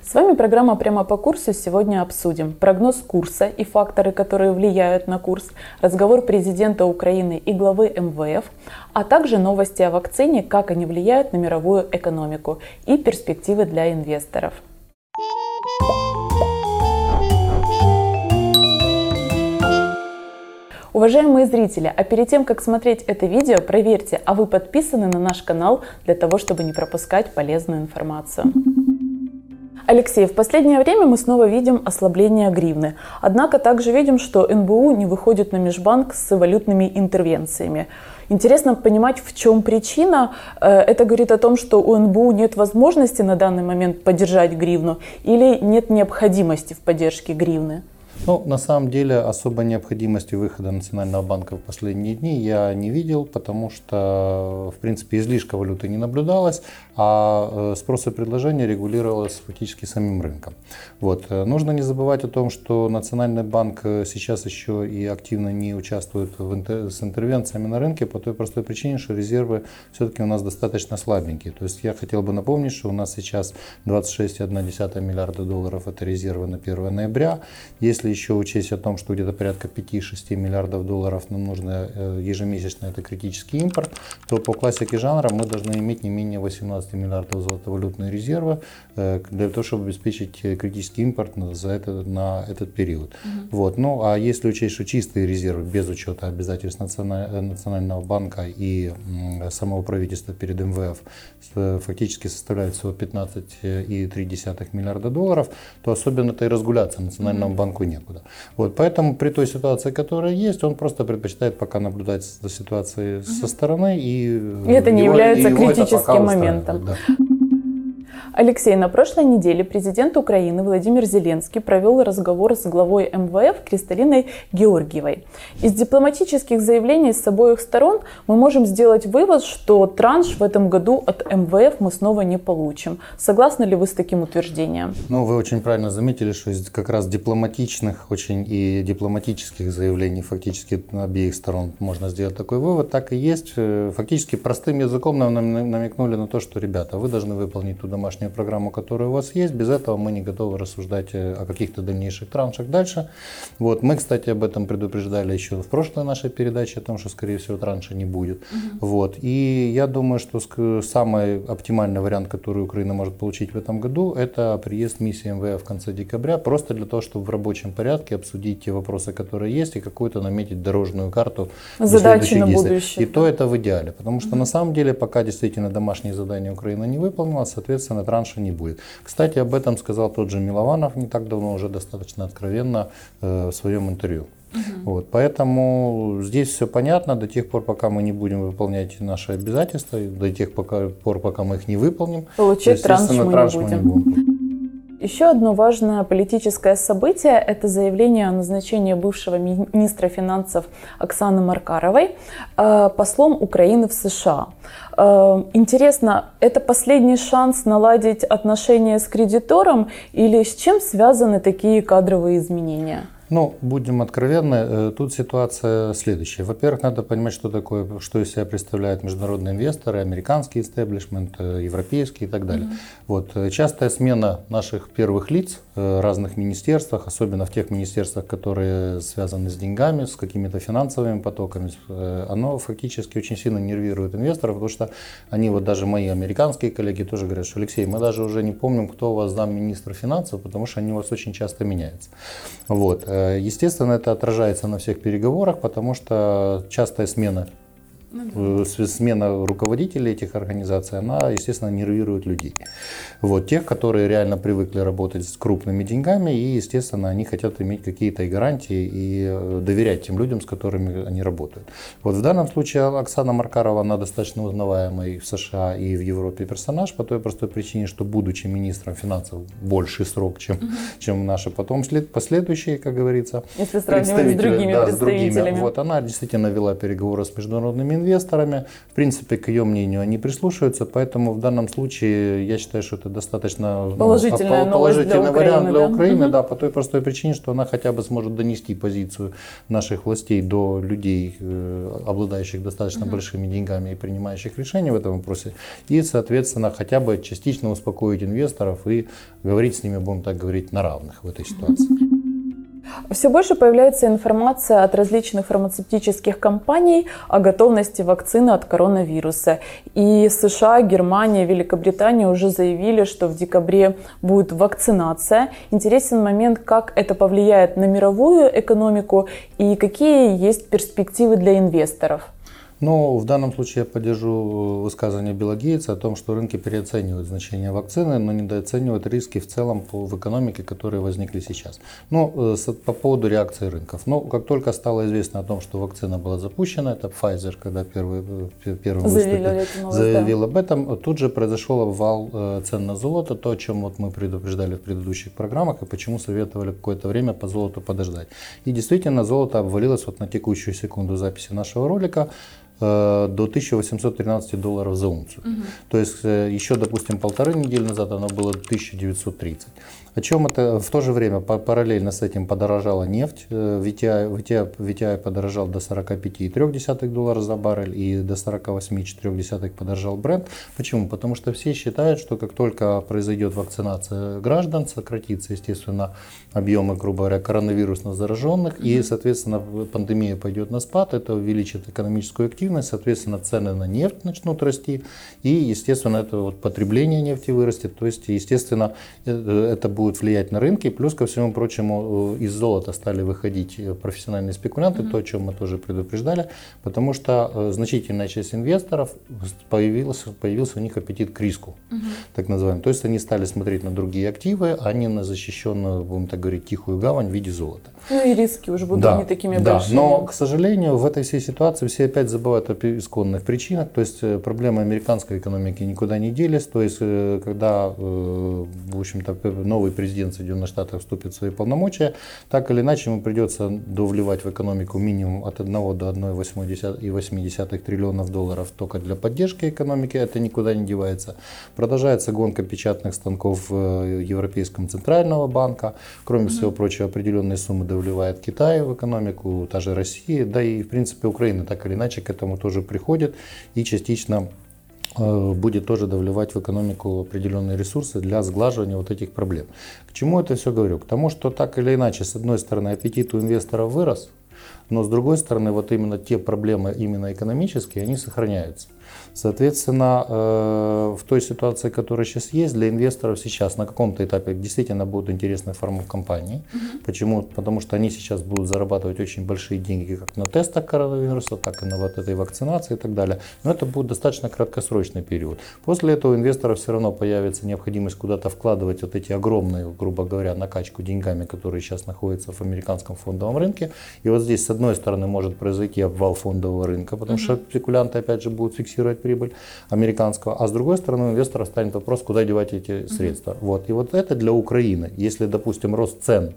С вами программа «Прямо по курсу». Сегодня обсудим прогноз курса и факторы, которые влияют на курс, разговор президента Украины и главы МВФ, а также новости о вакцине, как они влияют на мировую экономику и перспективы для инвесторов. Уважаемые зрители, а перед тем, как смотреть это видео, проверьте, а вы подписаны на наш канал для того, чтобы не пропускать полезную информацию. Алексей, в последнее время мы снова видим ослабление гривны. Однако также видим, что НБУ не выходит на межбанк с валютными интервенциями. Интересно понимать, в чем причина. Э, это говорит о том, что у НБУ нет возможности на данный момент поддержать гривну или нет необходимости в поддержке гривны? Ну, на самом деле, особой необходимости выхода Национального банка в последние дни я не видел, потому что, в принципе, излишка валюты не наблюдалось, а э, спрос и предложение регулировалось фактически самим рынком. Вот. Э, нужно не забывать о том, что Национальный банк э, сейчас еще и активно не участвует в интер... с интервенциями на рынке по той простой причине, что резервы все-таки у нас достаточно слабенькие. То есть я хотел бы напомнить, что у нас сейчас 26,1 миллиарда долларов это резервы на 1 ноября. Если если еще учесть о том, что где-то порядка 5-6 миллиардов долларов нам нужно э, ежемесячно, это критический импорт, то по классике жанра мы должны иметь не менее 18 миллиардов золотовалютной резервы э, для того, чтобы обеспечить э, критический импорт за это, на этот период. Угу. Вот. Ну, а если учесть, что чистые резервы без учета обязательств Национального банка и самого правительства перед МВФ фактически составляют всего 15,3 миллиарда долларов, то особенно этой разгуляться Национальному угу. банку нет некуда. Вот, поэтому при той ситуации, которая есть, он просто предпочитает пока наблюдать за ситуацией со стороны. И, и это не его, является критическим моментом. Да. Алексей, на прошлой неделе президент Украины Владимир Зеленский провел разговор с главой МВФ Кристалиной Георгиевой. Из дипломатических заявлений с обоих сторон мы можем сделать вывод, что транш в этом году от МВФ мы снова не получим. Согласны ли вы с таким утверждением? Ну, вы очень правильно заметили, что из как раз дипломатичных очень и дипломатических заявлений фактически обеих сторон можно сделать такой вывод. Так и есть. Фактически простым языком нам намекнули на то, что, ребята, вы должны выполнить ту домашнюю обеспечения программу, которая у вас есть. Без этого мы не готовы рассуждать э, о каких-то дальнейших траншах дальше. Вот. Мы, кстати, об этом предупреждали еще в прошлой нашей передаче, о том, что, скорее всего, транша не будет. Угу. Вот. И я думаю, что самый оптимальный вариант, который Украина может получить в этом году, это приезд миссии МВФ в конце декабря, просто для того, чтобы в рабочем порядке обсудить те вопросы, которые есть, и какую-то наметить дорожную карту задачи на будущее. И то это в идеале, потому что угу. на самом деле пока действительно домашние задания Украина не выполнила, соответственно, транша не будет. Кстати, об этом сказал тот же Милованов не так давно, уже достаточно откровенно э, в своем интервью. Угу. Вот, поэтому здесь все понятно до тех пор, пока мы не будем выполнять наши обязательства, до тех пока, пор, пока мы их не выполним. Получить транш мы, транш не, будем. не будем. Еще одно важное политическое событие – это заявление о назначении бывшего министра финансов Оксаны Маркаровой э, послом Украины в США. Э, интересно, это последний шанс наладить отношения с кредитором или с чем связаны такие кадровые изменения? Ну, будем откровенны, э, тут ситуация следующая. Во-первых, надо понимать, что такое, что из себя представляют международные инвесторы, американский истеблишмент, э, европейский и так далее. Mm-hmm. Вот, э, частая смена наших первых лиц в разных министерствах, особенно в тех министерствах, которые связаны с деньгами, с какими-то финансовыми потоками, оно фактически очень сильно нервирует инвесторов, потому что они, вот даже мои американские коллеги тоже говорят, что Алексей, мы даже уже не помним, кто у вас замминистра финансов, потому что они у вас очень часто меняются. Вот. Э, естественно, это отражается на всех переговорах, потому что частая смена ну, да. Э, смена руководителей этих организаций, она, естественно, нервирует людей. Вот, тех, которые реально привыкли работать с крупными деньгами, и, естественно, они хотят иметь какие-то и гарантии и э, доверять тем людям, с которыми они работают. Вот в данном случае Оксана Маркарова, она достаточно узнаваемый в США и в Европе персонаж по той простой причине, что, будучи министром финансов, больший срок, чем, угу. чем наши потом след, последующие, как говорится, Если сравнивать с другими да. С другими. Вот, она действительно вела переговоры с международными инвесторами. В принципе, к ее мнению они прислушиваются, поэтому в данном случае я считаю, что это достаточно положительный ну, положительный вариант для да? Украины, угу. да, по той простой причине, что она хотя бы сможет донести позицию наших властей до людей, э, обладающих достаточно угу. большими деньгами и принимающих решения в этом вопросе, и, соответственно, хотя бы частично успокоить инвесторов и говорить с ними, будем так говорить, на равных в этой ситуации. Все больше появляется информация от различных фармацевтических компаний о готовности вакцины от коронавируса. И США, Германия, Великобритания уже заявили, что в декабре будет вакцинация. Интересен момент, как это повлияет на мировую экономику и какие есть перспективы для инвесторов. Ну, в данном случае я поддержу высказывание Билла Гейтса о том, что рынки переоценивают значение вакцины, но недооценивают риски в целом в экономике, которые возникли сейчас. Ну, э, по поводу реакции рынков. Ну, как только стало известно о том, что вакцина была запущена, это Pfizer, когда первый, э, первым заявил, заявил об этом, тут же произошел обвал э, цен на золото, то, о чем вот мы предупреждали в предыдущих программах, и почему советовали какое-то время по золоту подождать. И действительно, золото обвалилось вот на текущую секунду записи нашего ролика. Э, до 1813 долларов за унцию. Угу. То есть э, еще, допустим, полторы недели назад оно было 1930. О чем это? В то же время параллельно с этим подорожала нефть. VTI, VTI, VTI подорожал до 45,3 доллара за баррель и до 48,4 подорожал бренд. Почему? Потому что все считают, что как только произойдет вакцинация граждан, сократится, естественно, объемы, грубо говоря, коронавирусно зараженных, и, соответственно, пандемия пойдет на спад, это увеличит экономическую активность, соответственно, цены на нефть начнут расти, и, естественно, это вот потребление нефти вырастет, то есть, естественно, э, это будет будет влиять на рынки. Плюс ко всему прочему э, из золота стали выходить э, профессиональные спекулянты, mm-hmm. то, о чем мы тоже предупреждали, потому что э, значительная часть инвесторов появился, появился у них аппетит к риску, mm-hmm. так называемый. То есть они стали смотреть на другие активы, а не на защищенную, будем так говорить, тихую гавань в виде золота. Ну и риски уже будут да, не такими да, большими. Но, к сожалению, в этой всей ситуации все опять забывают о исконных причинах. То есть проблемы американской экономики никуда не делись. То есть когда, в общем-то, новый президент Соединенных Штатов вступит в свои полномочия, так или иначе ему придется довливать в экономику минимум от 1 до 1,8 триллионов долларов только для поддержки экономики, это никуда не девается. Продолжается гонка печатных станков э, Европейском Центрального банка. Кроме mm-hmm. всего прочего, определенные суммы довливает Китай в экономику, та же Россия, да и в принципе Украина так или иначе к этому тоже приходит и частично будет тоже довливать в экономику определенные ресурсы для сглаживания вот этих проблем. К чему это все говорю? К тому, что так или иначе, с одной стороны, аппетит у инвесторов вырос, но с другой стороны, вот именно те проблемы, именно экономические, они сохраняются. Соответственно, э, в той ситуации, которая сейчас есть, для инвесторов сейчас на каком-то этапе действительно будут интересны формы компании. Угу. Почему? Потому что они сейчас будут зарабатывать очень большие деньги как на тестах коронавируса, так и на вот этой вакцинации и так далее. Но это будет достаточно краткосрочный период. После этого у инвесторов все равно появится необходимость куда-то вкладывать вот эти огромные, грубо говоря, накачку деньгами, которые сейчас находятся в американском фондовом рынке. И вот здесь, с одной стороны, может произойти обвал фондового рынка, потому угу. что спекулянты, опять же, будут фиксировать прибыль американского, а с другой стороны у инвестора станет вопрос, куда девать эти средства. Mm-hmm. Вот. И вот это для Украины, если, допустим, рост цен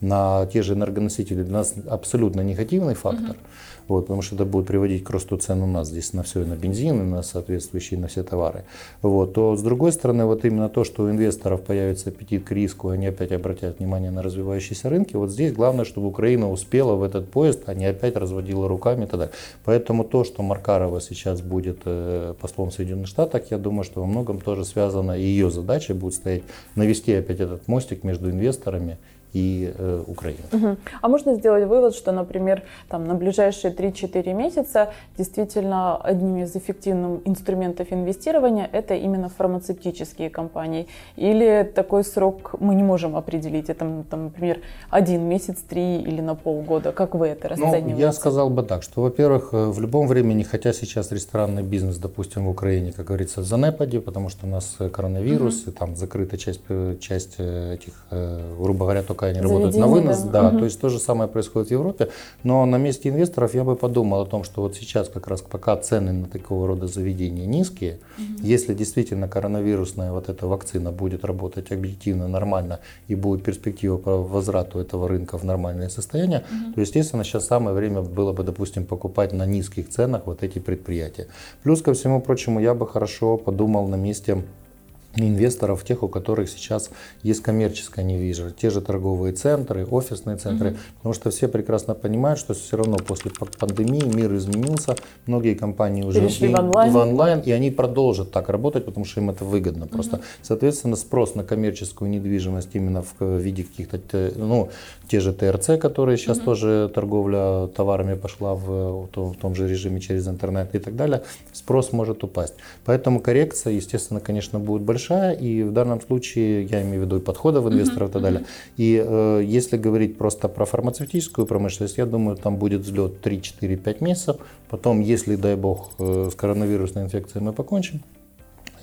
на те же энергоносители для нас абсолютно негативный фактор, mm-hmm вот, потому что это будет приводить к росту цен у нас здесь на все, и на бензин, и на соответствующие, на все товары. Вот, то с другой стороны, вот именно то, что у инвесторов появится аппетит к риску, они опять обратят внимание на развивающиеся рынки, вот здесь главное, чтобы Украина успела в этот поезд, а не опять разводила руками и так далее. Поэтому то, что Маркарова сейчас будет э, послом Соединенных Штатов, я думаю, что во многом тоже связано, и ее задача будет стоять навести опять этот мостик между инвесторами и э, Украины. Угу. А можно сделать вывод, что, например, там, на ближайшие 3-4 месяца действительно одним из эффективных инструментов инвестирования это именно фармацевтические компании? Или такой срок мы не можем определить? Это, там, например, один месяц, три или на полгода? Как вы это расцениваете? Ну, я сказал бы так, что, во-первых, э, в любом времени, хотя сейчас ресторанный бизнес, допустим, в Украине, как говорится, в занепаде, потому что у нас коронавирус, угу. и там закрыта часть, э, часть этих, грубо говоря, только пока они работают на вынос. Да, да. Угу. то есть то же самое происходит в Европе. Но на месте инвесторов я бы подумал о том, что вот сейчас как раз пока цены на такого рода заведения низкие, угу. если действительно коронавирусная вот эта вакцина будет работать объективно, нормально и будет перспектива по возврату этого рынка в нормальное состояние, угу. то, естественно, сейчас самое время было бы, допустим, покупать на низких ценах вот эти предприятия. Плюс ко всему прочему, я бы хорошо подумал на месте инвесторов, тех, у которых сейчас есть коммерческая недвижимость, те же торговые центры, офисные центры, угу. потому что все прекрасно понимают, что все равно после пандемии мир изменился, многие компании уже перешли в онлайн. в онлайн, и они продолжат так работать, потому что им это выгодно. Просто, угу. соответственно, спрос на коммерческую недвижимость именно в виде каких-то, ну, те же ТРЦ, которые сейчас угу. тоже торговля товарами пошла в, в том же режиме через интернет и так далее, спрос может упасть. Поэтому коррекция, естественно, конечно, будет большая большая, и в данном случае я имею в виду и подходов инвесторов и так далее. И э, если говорить просто про фармацевтическую промышленность, я думаю, там будет взлет 3-4-5 месяцев. Потом, если, дай бог, э, с коронавирусной инфекцией мы покончим,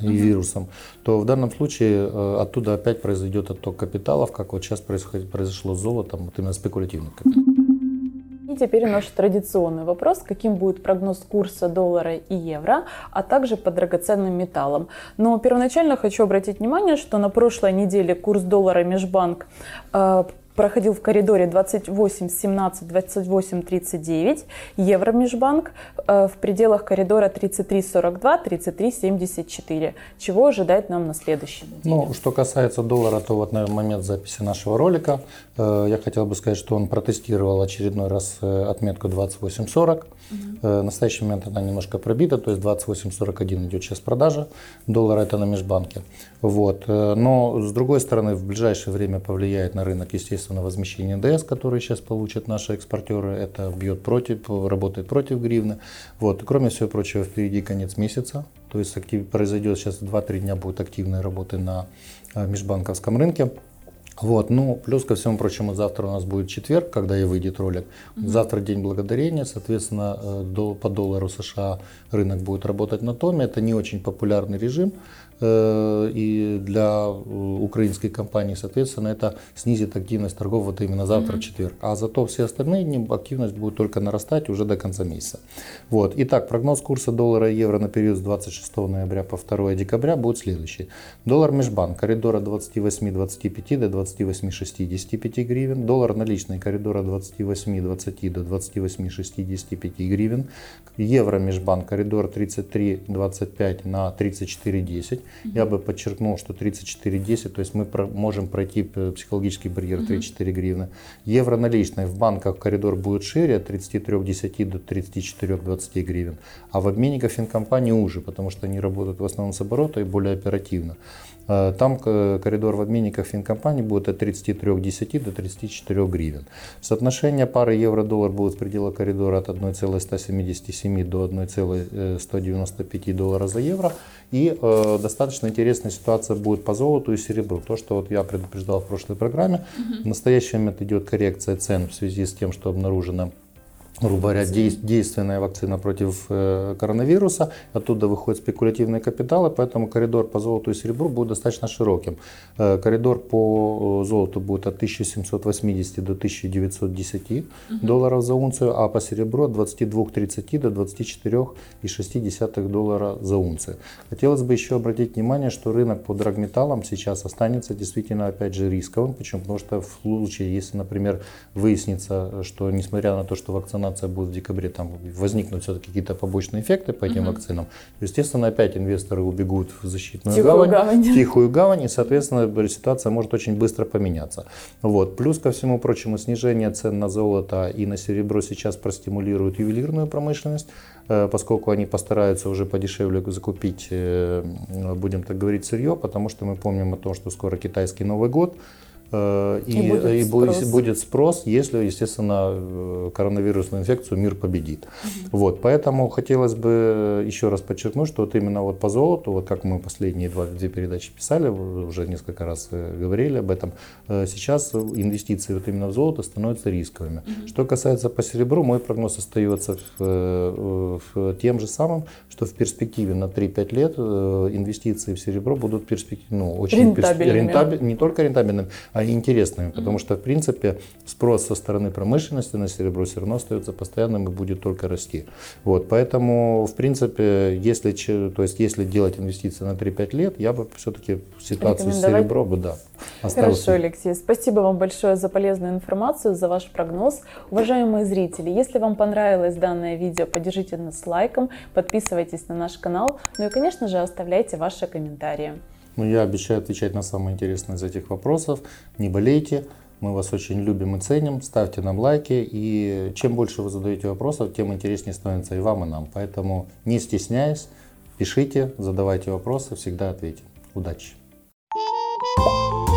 и вирусом, то в данном случае э, оттуда опять произойдет отток капиталов, как вот сейчас произошло с золотом, вот именно спекулятивный капитал. И теперь наш традиционный вопрос, каким будет прогноз курса доллара и евро, а также по драгоценным металлам. Но первоначально хочу обратить внимание, что на прошлой неделе курс доллара межбанк э, проходил в коридоре 28 17 28 39 евро межбанк в пределах коридора 33 42 33 74 чего ожидает нам на следующий неделе? Ну что касается доллара то вот на момент записи нашего ролика. Э, я хотел бы сказать что он протестировал очередной раз э, отметку 28 40 угу. в настоящий момент она немножко пробита то есть 28 41 идет сейчас продажа доллара это на межбанке вот но с другой стороны в ближайшее время повлияет на рынок естественно возмещение НДС, которые сейчас получат наши экспортеры. Это бьет против, работает против гривны. Вот. Кроме всего прочего, впереди конец месяца. То есть актив, произойдет сейчас 2-3 дня будет активной работы на э, межбанковском рынке. Вот, ну, плюс ко всему прочему, завтра у нас будет четверг, когда и выйдет ролик. Угу. Завтра день благодарения, соответственно, э, до, по доллару США рынок будет работать на томе. Это не очень популярный режим. Э, и для э, украинской компании, соответственно, это снизит активность торгов вот именно завтра, mm-hmm. четверг. А зато все остальные дни активность будет только нарастать уже до конца месяца. Вот. Итак, прогноз курса доллара и евро на период с 26 ноября по 2 декабря будет следующий. Доллар межбанк коридора 28-25 до 28-65 гривен. Доллар наличный коридора 28-20 до 28-65 гривен. Евро межбанк коридор 33-25 на 34-10. Я бы подчеркнул, что 34.10, то есть мы про, можем пройти психологический барьер 3-4 гривны. Евро наличные в банках коридор будет шире от 33.10 до 34.20 гривен, а в обменниках финкомпании уже, потому что они работают в основном с оборота и более оперативно. Э, там коридор в обменниках финкомпании будет от 33.10 до 34 гривен. Соотношение пары евро-доллар будет в пределах коридора от 1,177 до 1,195 доллара за евро. И э, достаточно интересная ситуация будет по золоту и серебру. То, что вот я предупреждал в прошлой программе. Угу. В настоящий момент идет коррекция цен в связи с тем, что обнаружено грубо говоря, действенная вакцина против э, коронавируса. Оттуда выходят спекулятивные капиталы, поэтому коридор по золоту и серебру будет достаточно широким. Э, коридор по э, золоту будет от 1780 до 1910 угу. долларов за унцию, а по серебру от 22,30 до 24,6 доллара за унцию. Хотелось бы еще обратить внимание, что рынок по драгметаллам сейчас останется действительно, опять же, рисковым. Почему? Потому что в случае, если, например, выяснится, что несмотря на то, что вакцинация вакцинация будет в декабре, там возникнут все-таки какие-то побочные эффекты по этим угу. вакцинам, естественно, опять инвесторы убегут в защитную тихую гавань, гавань, тихую гавань, и, соответственно, ситуация может очень быстро поменяться. Вот. Плюс ко всему прочему, снижение цен на золото и на серебро сейчас простимулирует ювелирную промышленность, э, поскольку они постараются уже подешевле закупить, э, будем так говорить, сырье, потому что мы помним о том, что скоро китайский Новый год, и, и, будет, и спрос. будет спрос, если, естественно, э, коронавирусную инфекцию мир победит. Угу. Вот, поэтому хотелось бы еще раз подчеркнуть, что вот именно вот по золоту, вот как мы последние два, две передачи писали, уже несколько раз э, говорили об этом, сейчас инвестиции вот именно в золото становятся рисковыми. Угу. Что касается по серебру, мой прогноз остается в, в тем же самым, что в перспективе на 3-5 лет инвестиции в серебро будут перспектив, ну, очень рентабельными. Рентабель, не только рентабельными, а интересными, потому что, в принципе, спрос со стороны промышленности на серебро все равно остается постоянным и будет только расти. Вот, поэтому, в принципе, если, то есть, если делать инвестиции на 3-5 лет, я бы все-таки ситуацию с серебром бы, да, оставил. Хорошо, Алексей, спасибо вам большое за полезную информацию, за ваш прогноз. Уважаемые зрители, если вам понравилось данное видео, поддержите нас лайком, подписывайтесь на наш канал, ну и, конечно же, оставляйте ваши комментарии. Ну, я обещаю отвечать на самые интересные из этих вопросов. Не болейте, мы вас очень любим и ценим. Ставьте нам лайки. И чем больше вы задаете вопросов, тем интереснее становится и вам, и нам. Поэтому не стесняясь, пишите, задавайте вопросы, всегда ответим. Удачи! thank you